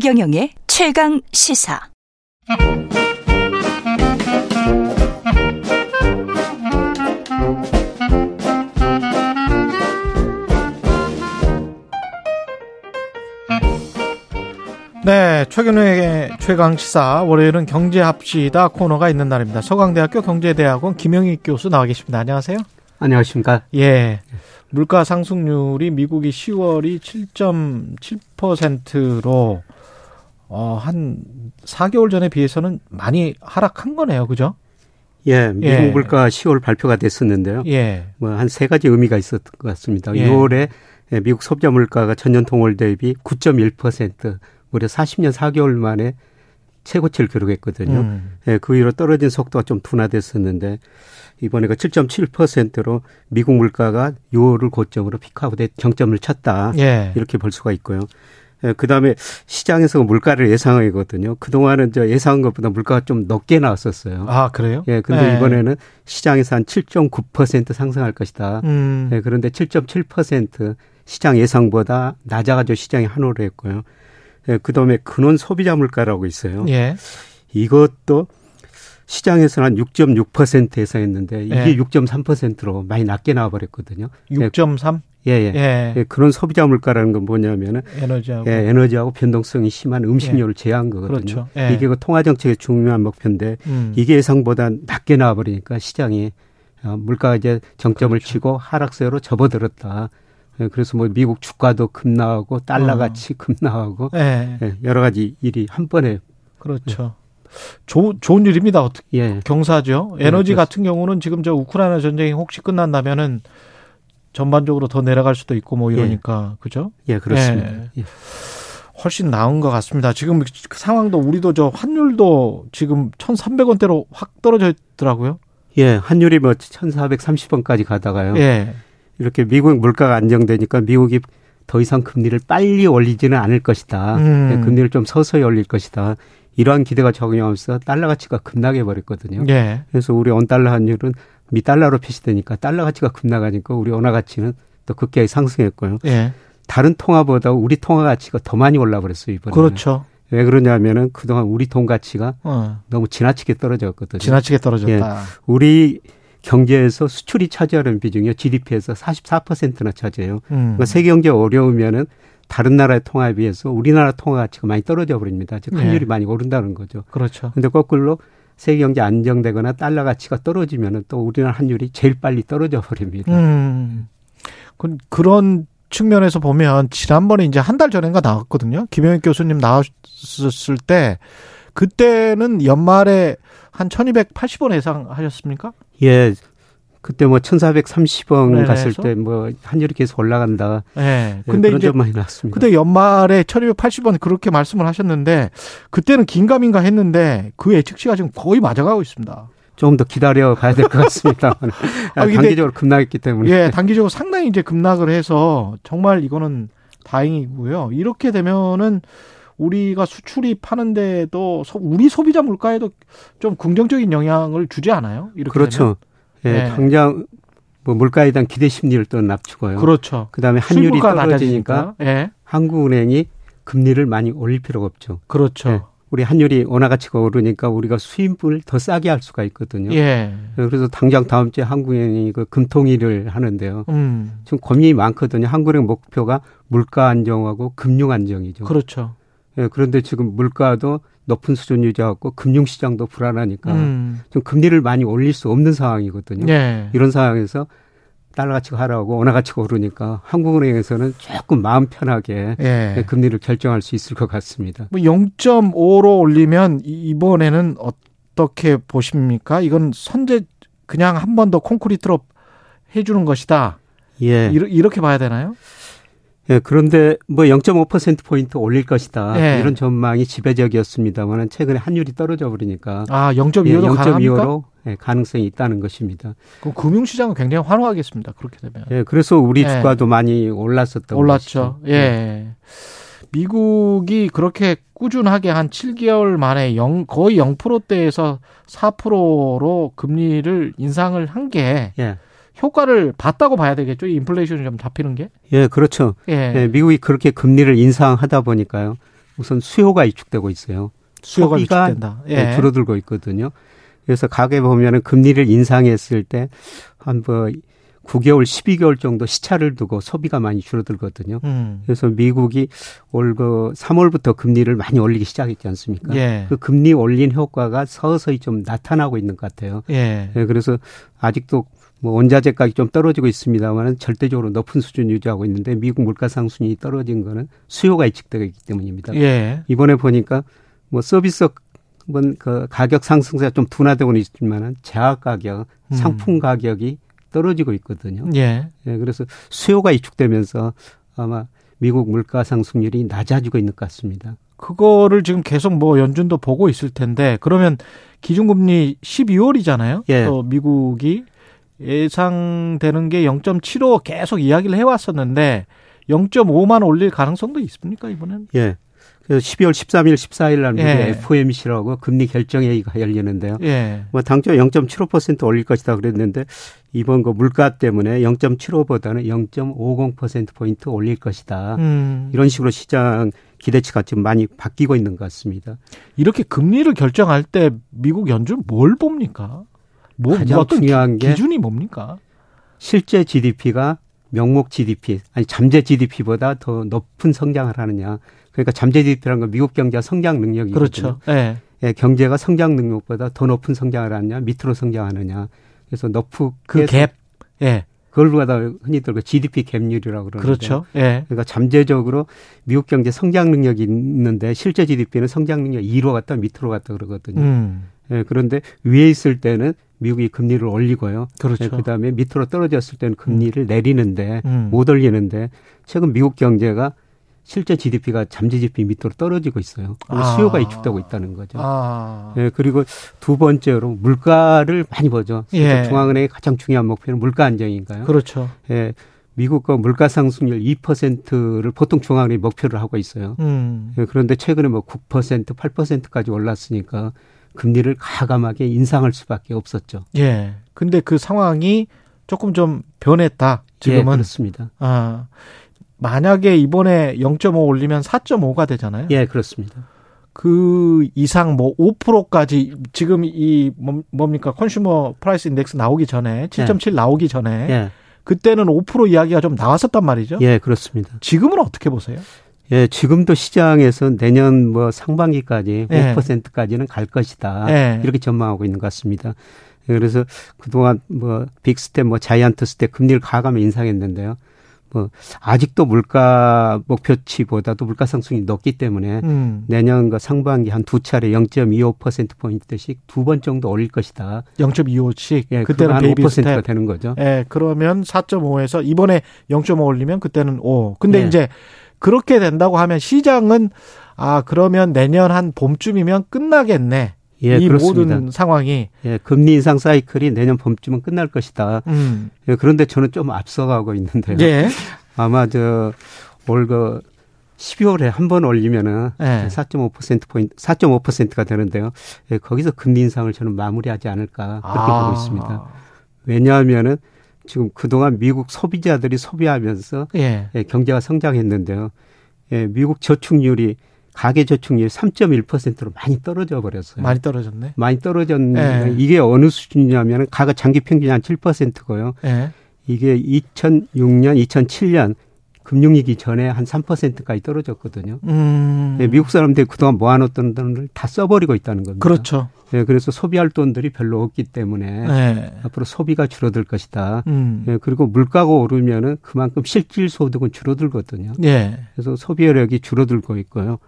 최경영의 최강 시사. 네, 최근의 최강 시사 월요일은 경제합시다 코너가 있는 날입니다. 서강대학교 경제대학원 김영희 교수 나와 계십니다. 안녕하세요. 안녕하십니까? 예. 물가 상승률이 미국이 10월이 7.7%로 어, 한 4개월 전에 비해서는 많이 하락한 거네요. 그죠? 예, 미국 예. 물가 10월 발표가 됐었는데요. 예. 뭐한 세 가지 의미가 있었던 것 같습니다. 예. 6월에 미국 소비자 물가가 전년 동월 대비 9.1% 무려 40년 4개월 만에 최고치를 기록했거든요. 음. 예, 그 이후로 떨어진 속도가 좀 둔화됐었는데 이번에가 7.7%로 미국 물가가 6월을 고점으로 피크아웃에 정점을 쳤다. 예. 이렇게 볼 수가 있고요. 예, 그 다음에 시장에서 물가를 예상하거든요. 그동안은 저 예상한 것보다 물가가 좀 높게 나왔었어요. 아, 그래요? 예, 근데 예. 이번에는 시장에서 한 7.9% 상승할 것이다. 음. 예, 그런데 7.7% 시장 예상보다 낮아가지고 시장이 환호를 했고요. 예, 그 다음에 근원 소비자 물가라고 있어요. 예. 이것도 시장에서는 한 6.6% 예상했는데 이게 예. 6.3%로 많이 낮게 나와버렸거든요. 예, 6.3? 예, 예. 예. 예, 그런 소비자 물가라는 건 뭐냐면은 에너지하고. 예, 에너지하고 변동성이 심한 음식료를 제한 거거든요. 그렇죠. 예. 이게 그 통화 정책의 중요한 목표인데 음. 이게 예상보다 낮게 나와 버리니까 시장이 어, 물가가 이제 정점을 그렇죠. 치고 하락세로 접어들었다. 예, 그래서 뭐 미국 주가도 급락하고 달러 어. 가치 급락하고 예. 예, 여러 가지 일이 한 번에 그렇죠. 조, 좋은 일입니다. 어떻게 예, 경사죠. 네, 에너지 그렇습니다. 같은 경우는 지금 저 우크라이나 전쟁이 혹시 끝난다면은 전반적으로 더 내려갈 수도 있고 뭐 이러니까 그죠? 예, 그렇습니다. 예. 예. 훨씬 나은 것 같습니다. 지금 그 상황도 우리도 저 환율도 지금 1,300원대로 확 떨어져 있더라고요. 예, 환율이 뭐 1,430원까지 가다가요. 예. 이렇게 미국 물가가 안정되니까 미국이 더 이상 금리를 빨리 올리지는 않을 것이다. 음. 예, 금리를 좀 서서히 올릴 것이다. 이러한 기대가 적용하면서 달러 가치가 급락해 버렸거든요. 예. 그래서 우리 원달러 환율은 미 달러로 표시되니까 달러 가치가 급락하니까 우리 원화 가치는 또 급격히 상승했고요. 예. 다른 통화보다 우리 통화 가치가 더 많이 올라 버렸어요 이번에. 그렇죠. 왜 그러냐면은 그동안 우리 돈 가치가 어. 너무 지나치게 떨어졌거든요. 지나치게 떨어졌다. 우리 경제에서 수출이 차지하는 비중이요 GDP에서 44%나 차지해요. 음. 그러니까 세계 경제 어려우면은 다른 나라의 통화에 비해서 우리나라 통화 가치가 많이 떨어져 버립니다. 즉 환율이 네. 많이 오른다는 거죠. 그렇죠. 근데 거꾸로 세계 경제 안정되거나 달러 가치가 떨어지면은 또 우리나라 환율이 제일 빨리 떨어져 버립니다. 음. 그, 그런 측면에서 보면 지난번에 이제 한 달 전인가 나왔거든요. 김영익 교수님 나왔을 때 그때는 연말에 한 1280원 예상하셨습니까? 예. 그때 뭐 1430원 네, 갔을? 때뭐 환율이 계속 올라간다. 예. 예, 근데 그런 이제 점 많이 났습니다. 그때 연말에 1280원 그렇게 말씀을 하셨는데 그때는 긴가민가 했는데 그 예측치가 지금 거의 맞아가고 있습니다. 조금 더 기다려 봐야 될 것 같습니다. 아, 근데- 단기적으로 급락했기 때문에. 예, 단기적으로 상당히 이제 급락을 해서 정말 이거는 다행이고요. 이렇게 되면은 우리가 수출이 파는데도 소- 우리 소비자 물가에도 좀 긍정적인 영향을 주지 않아요? 이렇게 그렇죠. 예, 네. 당장 뭐 물가에 대한 기대 심리를 또 낮추고요. 되면? 그렇죠. 그다음에 환율이 떨어지니까. 예. 한국은행이 금리를 많이 올릴 필요가 없죠. 그렇죠. 예. 우리 환율이 원화 가치가 오르니까 우리가 수입을 더 싸게 할 수가 있거든요. 예. 그래서 당장 다음 주에 한국은행이 그 금통위를 하는데요. 음. 지금 고민이 많거든요. 한국은행 목표가 물가 안정하고 금융 안정이죠. 그렇죠. 예, 그런데 지금 물가도 높은 수준 유지하고 금융 시장도 불안하니까 음. 좀 금리를 많이 올릴 수 없는 상황이거든요. 예. 이런 상황에서 달러 가치가 하락하고 원화 가치가 오르니까 한국은행에서는 조금 마음 편하게 예. 금리를 결정할 수 있을 것 같습니다. 뭐 0.5로 올리면 이- 이번에는 어떻게 보십니까? 이건 선제 그냥 한 번 더 콘크리트로 해주는 것이다. 예. 이렇게 봐야 되나요? 예, 그런데 뭐 0.5% 포인트 올릴 것이다 예. 이런 전망이 지배적이었습니다만은 최근에 환율이 떨어져 버리니까 아, 0.25도 가능합니까? 0.25로 예, 가능성이 있다는 것입니다. 그럼 금융시장은 굉장히 환호하겠습니다. 그렇게 되면. 예, 그래서 우리 예. 주가도 많이 올랐었던 올랐죠. 것이죠. 예. 미국이 그렇게 꾸준하게 한 7개월 만에 0, 거의 0%대에서 4%로 금리를 인상을 한게 예. 효과를 봤다고 봐야 되겠죠. 이 인플레이션이 좀 잡히는 게. 예, 그렇죠. 예. 예, 미국이 그렇게 금리를 인상하다 보니까요. 우선 수요가 위축되고 있어요. 수요가 위축된다. 예. 줄어들고 있거든요. 그래서 가게 보면은 금리를 인상했을 때 한 뭐 9개월, 12개월 정도 시차를 두고 소비가 많이 줄어들거든요. 음. 그래서 미국이 올 그 3월부터 금리를 많이 올리기 시작했지 않습니까? 예. 그 금리 올린 효과가 서서히 좀 나타나고 있는 것 같아요. 예. 예, 그래서 아직도 뭐 원자재 가격이 좀 떨어지고 있습니다만은 절대적으로 높은 수준 유지하고 있는데 미국 물가 상승이 떨어진 거는 수요가 있기 때문입니다. 예. 이번에 보니까 뭐 서비스 그 가격 상승세가 좀 둔화되고는 있지만은 제약 가격, 음. 상품 가격이 떨어지고 있거든요. 예. 예, 그래서 수요가 위축되면서 아마 미국 물가 상승률이 낮아지고 있는 것 같습니다. 그거를 지금 계속 뭐 연준도 보고 있을 텐데 그러면 기준금리 12월이잖아요. 예. 또 미국이 예상되는 게 0.75 계속 이야기를 해왔었는데 0.5만 올릴 가능성도 있습니까 이번엔? 예. 그래서 12월 13일, 14일 날 미국 예. FOMC라고 금리 결정회의가 열리는데요. 예. 뭐 당초 0.75% 올릴 것이다 그랬는데 이번 그 물가 때문에 0.75보다는 0.50% 포인트 올릴 것이다. 음. 이런 식으로 시장 기대치가 지금 많이 바뀌고 있는 것 같습니다. 이렇게 금리를 결정할 때 미국 연준 뭘 봅니까? 뭐 가장 중요한 게 기준이 뭡니까? 실제 GDP가 명목 GDP 아니 잠재 GDP보다 더 높은 성장을 하느냐. 그러니까 잠재 GDP라는 건 미국 경제가 성장 능력이거든요. 그렇죠. 예. 예, 경제가 성장 능력보다 더 높은 성장을 하느냐, 밑으로 성장하느냐. 그래서 높게 그 갭. 예. 그걸 갖다 흔히들 그 GDP 갭률이라고 그러는데 그렇죠. 예. 그러니까 잠재적으로 미국 경제 성장 능력이 있는데 실제 GDP는 성장 능력 2로 갔다 밑으로 갔다 그러거든요. 음. 예, 그런데 위에 있을 때는 미국이 금리를 올리고요. 그렇죠. 예, 그다음에 밑으로 떨어졌을 때는 금리를 내리는데 음. 못 올리는데 최근 미국 경제가 실제 GDP가 잠재 GDP 밑으로 떨어지고 있어요. 아. 수요가 위축되고 있다는 거죠. 아. 예, 그리고 두 번째로 물가를 많이 보죠. 예. 중앙은행의 가장 중요한 목표는 물가 안정인가요? 그렇죠. 예, 미국과 물가 상승률 2%를 보통 중앙은행이 목표를 하고 있어요. 음. 예, 그런데 최근에 뭐 9%, 8%까지 올랐으니까 금리를 과감하게 인상할 수밖에 없었죠. 예. 근데 그 상황이 조금 좀 변했다. 예, 지금은. 그렇습니다. 아. 만약에 이번에 0.5 올리면 4.5가 되잖아요. 예, 그렇습니다. 그 이상 뭐 5%까지 지금 이 뭐- 뭡니까? Consumer Price Index 나오기 전에 7.7 나오기 전에 예, 그때는 5% 이야기가 좀 나왔었단 말이죠. 예, 그렇습니다. 지금은 어떻게 보세요? 예, 지금도 시장에서 내년 뭐 상반기까지 예. 5%까지는 갈 것이다. 예. 이렇게 전망하고 있는 것 같습니다. 예, 그래서 그동안 뭐 빅스텝, 뭐 자이언트 스텝 금리를 가감해 인상했는데요. 뭐 아직도 물가 목표치보다도 물가 상승이 높기 때문에 음. 내년 그 상반기 한 두 차례 0.25% 포인트씩 두 번 정도 올릴 것이다. 0.25씩 예, 그때는 한 베이비 5%가 스텝. 되는 거죠. 예, 그러면 4.5에서 이번에 0.5 올리면 그때는 5. 근데 예. 이제 그렇게 된다고 하면 시장은 아, 그러면 내년 한 봄쯤이면 끝나겠네. 예, 이 그렇습니다. 모든 상황이 예, 금리 인상 사이클이 내년 봄쯤은 끝날 것이다. 음. 예, 그런데 저는 좀 앞서가고 있는데요. 예. 아마 저 올 그 12월에 한 번 올리면은 예. 4.5% 포인트, 4.5%가 되는데요. 예, 거기서 금리 인상을 저는 마무리하지 않을까 그렇게 아. 보고 있습니다. 왜냐하면은 지금 그동안 미국 소비자들이 소비하면서 예. 예, 경제가 성장했는데요. 예, 미국 저축률이 가계 저축률이 3.1%로 많이 떨어져 버렸어요. 많이 떨어졌네. 많이 떨어졌는데 예. 이게 어느 수준이냐면 가가 장기 평균이 한 7%고요. 예. 이게 2006년, 2007년 금융위기 전에 한 3%까지 떨어졌거든요. 음. 예, 미국 사람들이 그동안 모아놓던 돈을 다 써버리고 있다는 겁니다. 그렇죠. 예, 그래서 소비할 돈들이 별로 없기 때문에 예. 앞으로 소비가 줄어들 것이다. 음. 예, 그리고 물가가 오르면은 그만큼 실질 소득은 줄어들거든요. 예. 그래서 소비력이 줄어들고 있고요.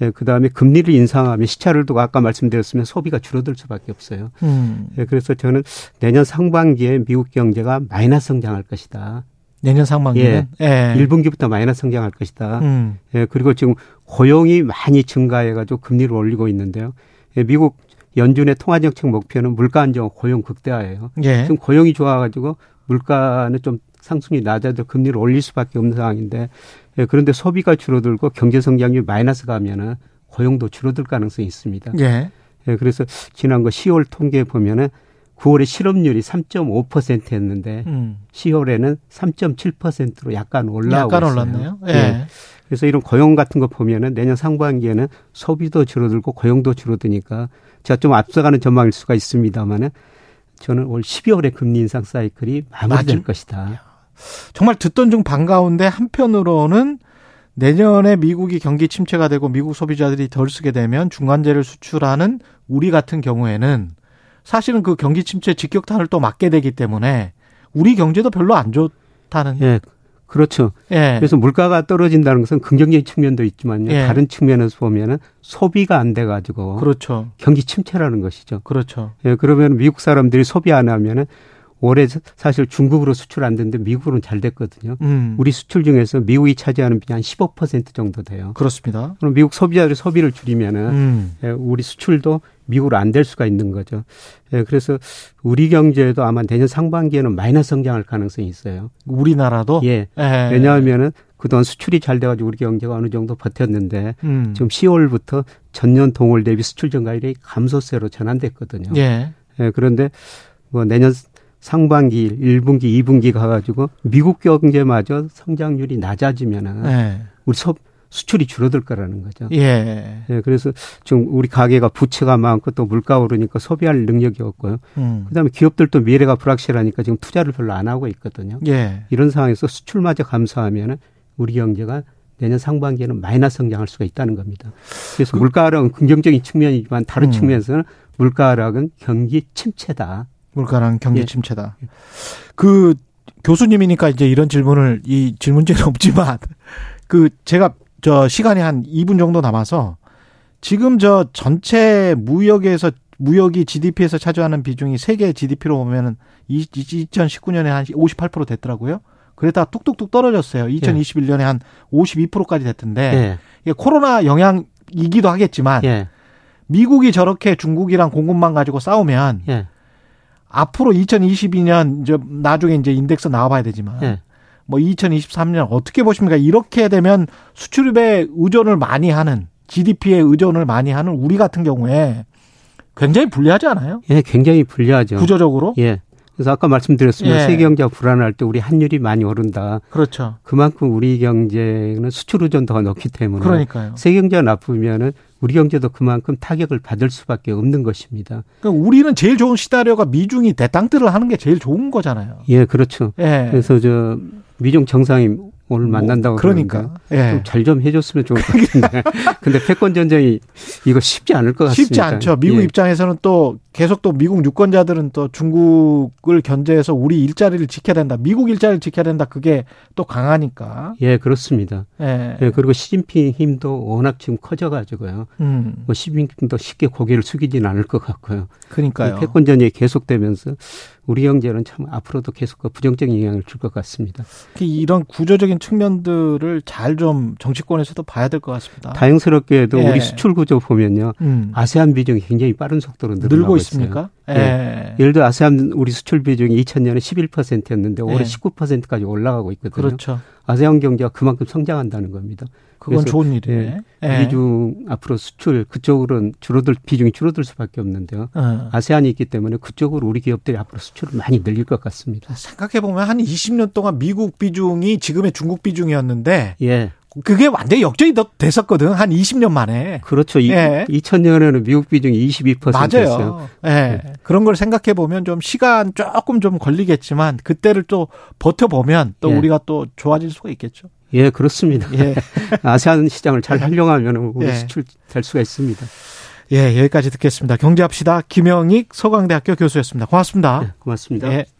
예, 그 다음에 금리를 인상하면 시차를 두고 아까 말씀드렸으면 소비가 줄어들 수밖에 없어요. 음. 예, 그래서 저는 내년 상반기에 미국 경제가 마이너스 성장할 것이다. 내년 상반기는 예. 1분기부터 마이너스 성장할 것이다. 음. 예, 그리고 지금 고용이 많이 증가해가지고 금리를 올리고 있는데요. 예, 미국 연준의 통화정책 목표는 물가 안정, 고용 극대화예요. 예. 지금 고용이 좋아가지고 물가는 좀 상승이 낮아도 금리를 올릴 수밖에 없는 상황인데 예, 그런데 소비가 줄어들고 경제 성장률이 마이너스 가면은 고용도 줄어들 가능성이 있습니다. 예. 예, 그래서 지난 거 10월 통계 보면은 9월에 실업률이 3.5%였는데 음. 10월에는 3.7%로 약간 올라오고 약간 있어요. 올랐네요. 예. 예. 그래서 이런 고용 같은 거 보면은 내년 상반기에는 소비도 줄어들고 고용도 줄어드니까 제가 좀 앞서가는 전망일 수가 있습니다만은 저는 올 12월에 금리 인상 사이클이 마무리될 맞음. 것이다. 정말 듣던 중 반가운데 한편으로는 내년에 미국이 경기 침체가 되고 미국 소비자들이 덜 쓰게 되면 중간재를 수출하는 우리 같은 경우에는 사실은 그 경기 침체 직격탄을 또 맞게 되기 때문에 우리 경제도 별로 안 좋다는 예. 그렇죠. 예. 그래서 물가가 떨어진다는 것은 긍정적인 측면도 있지만요. 예. 다른 측면에서 보면은 소비가 안 돼 가지고 그렇죠. 경기 침체라는 것이죠. 그렇죠. 예, 그러면 미국 사람들이 소비 안 하면은 올해 사실 중국으로 수출 안 됐는데 미국으로는 잘 됐거든요. 음. 우리 수출 중에서 미국이 차지하는 비한 15% 정도 돼요. 그렇습니다. 그럼 미국 소비자들이 소비를 줄이면은 음. 예, 우리 수출도 미국으로 안 될 수가 있는 거죠. 예, 그래서 우리 경제도 아마 내년 상반기에는 마이너스 성장할 가능성이 있어요. 우리나라도 예. 예. 왜냐하면은 그동안 수출이 잘 돼가지고 우리 경제가 어느 정도 버텼는데 음. 지금 10월부터 전년 동월 대비 수출 증가율이 감소세로 전환됐거든요. 예. 예, 그런데 뭐 내년 상반기 1분기, 2분기 가가지고 미국 경제마저 성장률이 낮아지면은 예. 우리 소, 수출이 줄어들 거라는 거죠. 예. 예, 그래서 지금 우리 가게가 부채가 많고 또 물가 오르니까 소비할 능력이 없고요. 음. 그다음에 기업들도 미래가 불확실하니까 지금 투자를 별로 안 하고 있거든요. 예. 이런 상황에서 수출마저 감소하면은 우리 경제가 내년 상반기에는 마이너스 성장할 수가 있다는 겁니다. 그래서 물가 하락은 긍정적인 측면이지만 다른 음. 측면에서는 물가 하락은 경기 침체다. 물가랑 경기 예. 침체다. 그 교수님이니까 이제 이런 질문을 이 질문제는 없지만 그 제가 저 시간이 한 2분 정도 남아서 지금 저 전체 무역에서 무역이 GDP에서 차지하는 비중이 세계 GDP로 보면은 2019년에 한 58% 됐더라고요. 그러다가 뚝뚝뚝 떨어졌어요. 2021년에 한 52%까지 됐던데 예. 이게 코로나 영향이기도 하겠지만 예. 미국이 저렇게 중국이랑 공급망 가지고 싸우면 예. 앞으로 2022년 이제 나중에 이제 인덱스 나와봐야 되지만 예. 뭐 2023년 어떻게 보십니까? 이렇게 되면 수출입에 의존을 많이 하는 GDP에 의존을 많이 하는 우리 같은 경우에 굉장히 불리하지 않아요? 예, 굉장히 불리하죠. 구조적으로? 예. 그래서 아까 말씀드렸습니다. 예. 세계 경제가 불안할 때 우리 환율이 많이 오른다. 그렇죠. 그만큼 우리 경제는 수출 의존도가 높기 때문에 그러니까요. 세계 경제가 나쁘면은 우리 경제도 그만큼 타격을 받을 수밖에 없는 것입니다. 그러니까 우리는 제일 좋은 시나리오가 미중이 대땅들을 하는 게 제일 좋은 거잖아요. 예, 그렇죠. 예. 그래서 저 미중 정상이 오늘 만난다고 그러니까. 예. 잘좀 해줬으면 좋을 것 같은데. 근데 패권 전쟁이 이거 쉽지 않을 것 같습니다. 쉽지 않죠. 미국 예. 입장에서는 또 계속 또 미국 유권자들은 또 중국을 견제해서 우리 일자리를 지켜야 된다. 미국 일자리를 지켜야 된다. 그게 또 강하니까. 예, 그렇습니다. 예. 예, 그리고 시진핑 힘도 워낙 지금 커져가지고요. 음. 뭐 시진핑도 쉽게 고개를 숙이진 않을 것 같고요. 그러니까요. 패권 전쟁이 계속되면서 우리 경제는 참 앞으로도 계속 그 부정적인 영향을 줄 것 같습니다. 이런 구조적인 측면들을 잘 좀 정치권에서도 봐야 될 것 같습니다. 다행스럽게도 예. 우리 수출 구조 보면요. 음. 아세안 비중이 굉장히 빠른 속도로 늘고. 있습니까? 예. 예. 예를 들어 아세안 우리 수출 비중이 2000년에 11%였는데 올해 예. 19%까지 올라가고 있거든요. 그렇죠. 아세안 경제가 그만큼 성장한다는 겁니다. 그건 좋은 일이네. 예. 미중 앞으로 수출 그쪽으로는 줄어들 비중이 줄어들 수밖에 없는데요. 어. 아세안이 있기 때문에 그쪽으로 우리 기업들이 앞으로 수출을 많이 늘릴 것 같습니다. 생각해 보면 한 20년 동안 미국 비중이 지금의 중국 비중이었는데 예, 그게 완전히 역전이 더 됐었거든. 한 20년 만에. 그렇죠. 이, 예. 2000년에는 미국 비중이 22%였어요. 맞아요. 예. 그런 걸 생각해 보면 좀 시간 조금 좀 걸리겠지만 그때를 또 버텨 보면 또 예. 우리가 또 좋아질 수가 있겠죠. 예, 그렇습니다. 예. 아세안 시장을 잘 활용하면 우리 예. 수출 될 수가 있습니다. 예, 여기까지 듣겠습니다. 경제합시다. 김영익 서강대학교 교수였습니다. 고맙습니다. 예, 고맙습니다. 예.